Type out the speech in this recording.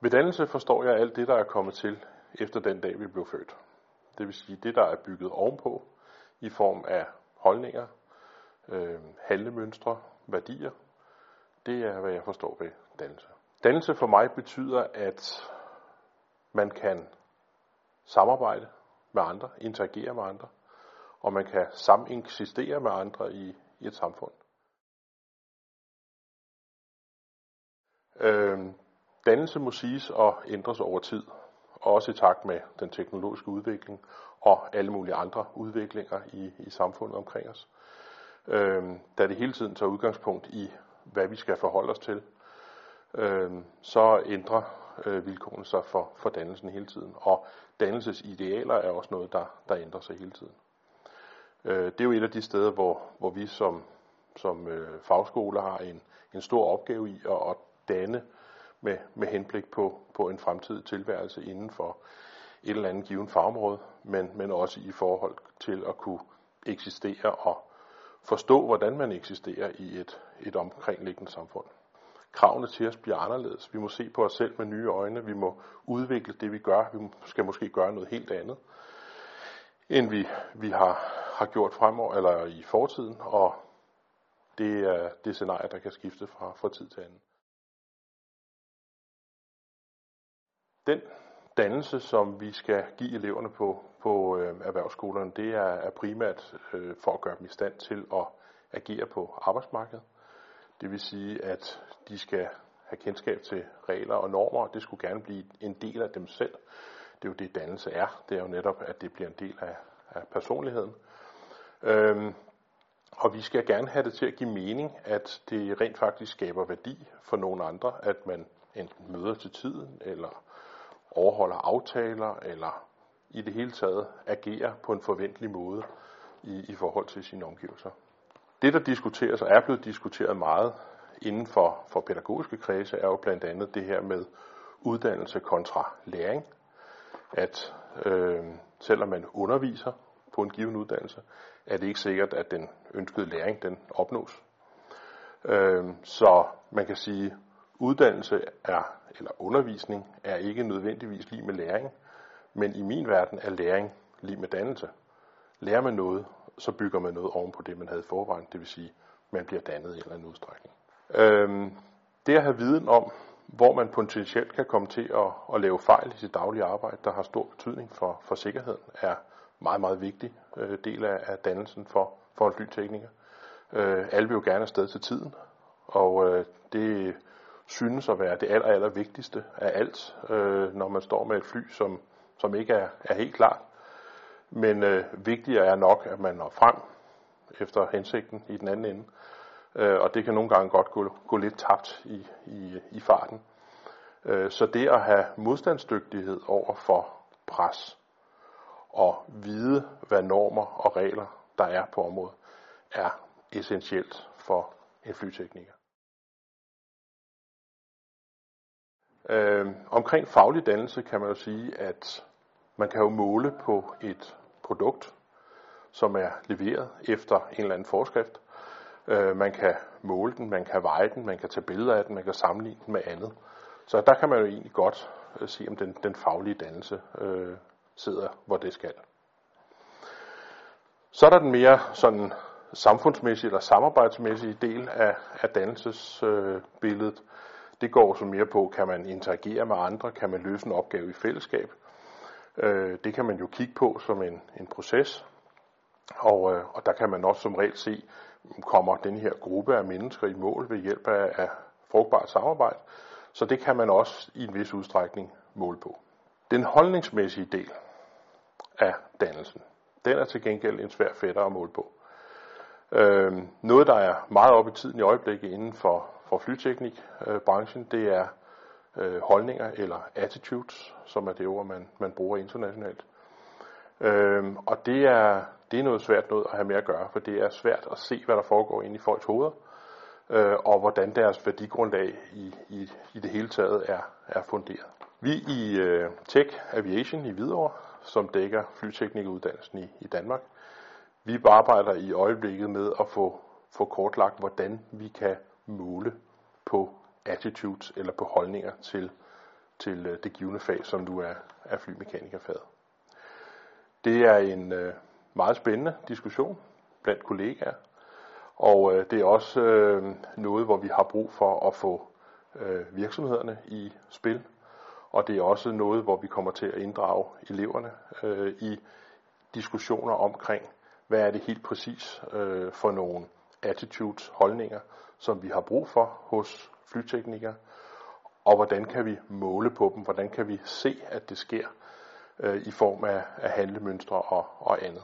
Ved dannelse forstår jeg alt det, der er kommet til efter den dag, vi blev født. Det vil sige det, der er bygget ovenpå i form af holdninger, øh, handlemønstre, værdier. Det er, hvad jeg forstår ved dannelse. Dannelse for mig betyder, at man kan samarbejde med andre, interagere med andre, og man kan sameksistere med andre i, i et samfund. Øh, dannelse må siges at ændres over tid, også i takt med den teknologiske udvikling og alle mulige andre udviklinger i, i samfundet omkring os. Øhm, da det hele tiden tager udgangspunkt i, hvad vi skal forholde os til, øhm, så ændrer øh, vilkårene sig for, for dannelsen hele tiden. Og dannelsesidealer er også noget, der, der ændrer sig hele tiden. Øh, det er jo et af de steder, hvor, hvor vi som, som øh, fagskole har en, en stor opgave i at, at danne med, med henblik på, på en fremtidig tilværelse inden for et eller andet givet fagområde, men, men også i forhold til at kunne eksistere og forstå, hvordan man eksisterer i et, et omkringliggende samfund. Kravene til os bliver anderledes. Vi må se på os selv med nye øjne. Vi må udvikle det, vi gør. Vi skal måske gøre noget helt andet, end vi, vi har, har gjort fremover eller i fortiden. Og det er det scenarie, der kan skifte fra, fra tid til anden. Den dannelse, som vi skal give eleverne på, på øh, erhvervsskolerne, det er, er primært øh, for at gøre dem i stand til at agere på arbejdsmarkedet. Det vil sige, at de skal have kendskab til regler og normer, og det skulle gerne blive en del af dem selv. Det er jo det, dannelse er. Det er jo netop, at det bliver en del af, af personligheden. Øhm, og vi skal gerne have det til at give mening, at det rent faktisk skaber værdi for nogle andre, at man enten møder til tiden, eller overholder aftaler, eller i det hele taget agerer på en forventelig måde i, i forhold til sine omgivelser. Det, der diskuteres og er blevet diskuteret meget inden for, for pædagogiske kredse, er jo blandt andet det her med uddannelse kontra læring. At øh, selvom man underviser på en given uddannelse, er det ikke sikkert, at den ønskede læring den opnås. Øh, så man kan sige, uddannelse er, eller undervisning er ikke nødvendigvis lige med læring, men i min verden er læring lige med dannelse. Lærer man noget, så bygger man noget oven på det, man havde i forvejen, det vil sige, man bliver dannet i en eller anden udstrækning. Øhm, det at have viden om, hvor man potentielt kan komme til at, at lave fejl i sit daglige arbejde, der har stor betydning for, for sikkerheden, er meget, meget vigtig øh, del af, af dannelsen for, for en flytekniker. Øh, alle vil jo gerne afsted til tiden, og øh, det synes at være det aller, aller vigtigste af alt, øh, når man står med et fly, som, som ikke er, er helt klart. Men øh, vigtigere er nok, at man når frem efter hensigten i den anden ende. Øh, og det kan nogle gange godt gå, gå lidt tabt i, i, i farten. Øh, så det at have modstandsdygtighed over for pres og vide, hvad normer og regler der er på området, er essentielt for en flytekniker. Øh, omkring faglig dannelse kan man jo sige, at man kan jo måle på et produkt, som er leveret efter en eller anden forskrift. Øh, man kan måle den, man kan veje den, man kan tage billeder af den, man kan sammenligne den med andet. Så der kan man jo egentlig godt øh, se, om den, den faglige dannelse øh, sidder, hvor det skal. Så er der den mere sådan samfundsmæssige eller samarbejdsmæssige del af, af dannelsesbilledet. Øh, det går så mere på, kan man interagere med andre, kan man løse en opgave i fællesskab. Øh, det kan man jo kigge på som en, en proces, og, øh, og der kan man også som regel se, kommer den her gruppe af mennesker i mål ved hjælp af, af frugtbart samarbejde. Så det kan man også i en vis udstrækning måle på. Den holdningsmæssige del af dannelsen, den er til gengæld en svær fætter at måle på. Øh, noget, der er meget op i tiden i øjeblikket inden for, for flyteknikbranchen, øh, det er øh, holdninger eller attitudes, som er det ord, man, man bruger internationalt. Øhm, og det er, det er noget svært noget at have med at gøre, for det er svært at se, hvad der foregår inde i folks hoveder, øh, og hvordan deres værdigrundlag i, i, i det hele taget er, er funderet. Vi i øh, Tech Aviation i Hvidovre, som dækker flyteknikuddannelsen i, i Danmark, vi arbejder i øjeblikket med at få, få kortlagt, hvordan vi kan måle på attitudes eller på holdninger til til øh, det givende fag, som du er, er flymekanikerfaget. Det er en øh, meget spændende diskussion blandt kollegaer, og øh, det er også øh, noget, hvor vi har brug for at få øh, virksomhederne i spil, og det er også noget, hvor vi kommer til at inddrage eleverne øh, i diskussioner omkring, hvad er det helt præcis øh, for nogle attitudes, holdninger, som vi har brug for hos flyteknikere, og hvordan kan vi måle på dem, hvordan kan vi se, at det sker øh, i form af, af handlemønstre og, og andet.